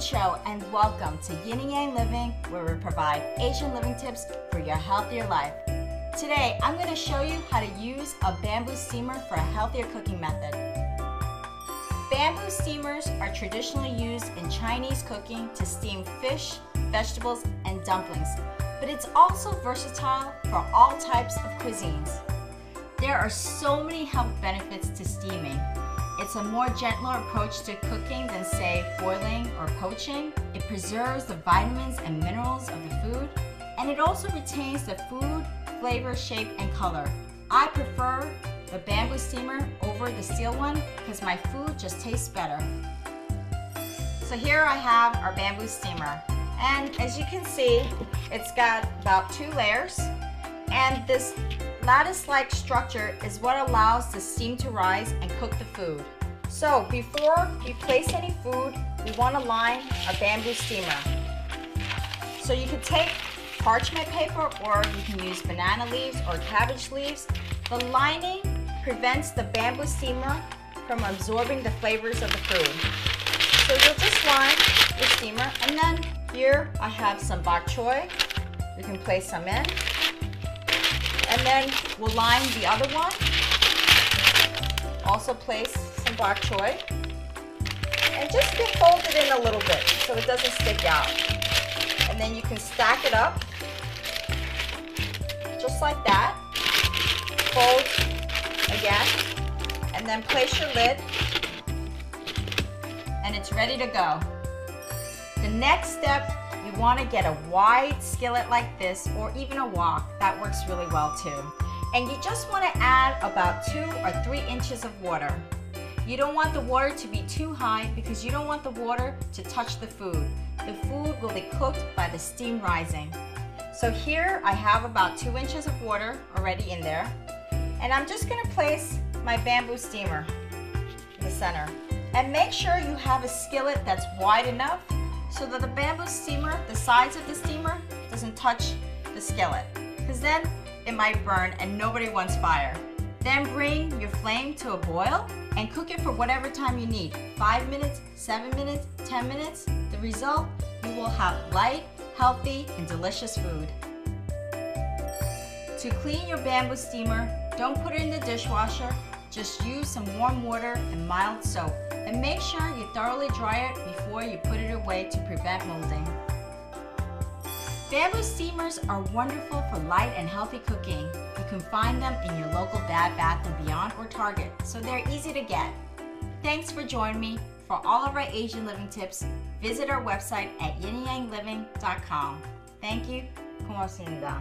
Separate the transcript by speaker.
Speaker 1: Cho and welcome to Yin and Yang Living where we provide Asian living tips for your healthier life. Today I'm going to show you how to use a bamboo steamer for a healthier cooking method. Bamboo steamers are traditionally used in Chinese cooking to steam fish, vegetables, and dumplings, but it's also versatile for all types of cuisines. There are so many health benefits to steaming. It's a more gentler approach to cooking than say boiling or poaching. It preserves the vitamins and minerals of the food, and it also retains the food, flavor, shape, and color. I prefer the bamboo steamer over the steel one because my food just tastes better. So here I have our bamboo steamer. And as you can see, it's got about two layers. And this lattice-like structure is what allows the steam to rise and cook the food. So before we place any food, we want to line a bamboo steamer. So you could take parchment paper or you can use banana leaves or cabbage leaves. The lining prevents the bamboo steamer from absorbing the flavors of the food. So you'll just line the steamer and then here I have some bok choy. You can place some in. And then we'll line the other one. Also place bok choy. And just get folded in a little bit so it doesn't stick out. And then you can stack it up just like that. Fold again. And then place your lid. And it's ready to go. The next step you want to get a wide skillet like this or even a wok. That works really well too. And you just want to add about two or three inches of water. You don't want the water to be too high because you don't want the water to touch the food. The food will be cooked by the steam rising. So here I have about two inches of water already in there. And I'm just gonna place my bamboo steamer in the center. And make sure you have a skillet that's wide enough so that the bamboo steamer, the sides of the steamer, doesn't touch the skillet. Because then it might burn and nobody wants fire. Then bring your flame to a boil and cook it for whatever time you need. Five minutes, seven minutes, 10 minutes. The result, you will have light, healthy, and delicious food. To clean your bamboo steamer, don't put it in the dishwasher. Just use some warm water and mild soap. And make sure you thoroughly dry it before you put it away to prevent molding. Bamboo steamers are wonderful for light and healthy cooking. You can find them in your local Bed Bath & Beyond or Target, so they're easy to get. Thanks for joining me. For all of our Asian living tips, visit our website at yinyangliving.com. Thank you. 고맙습니다.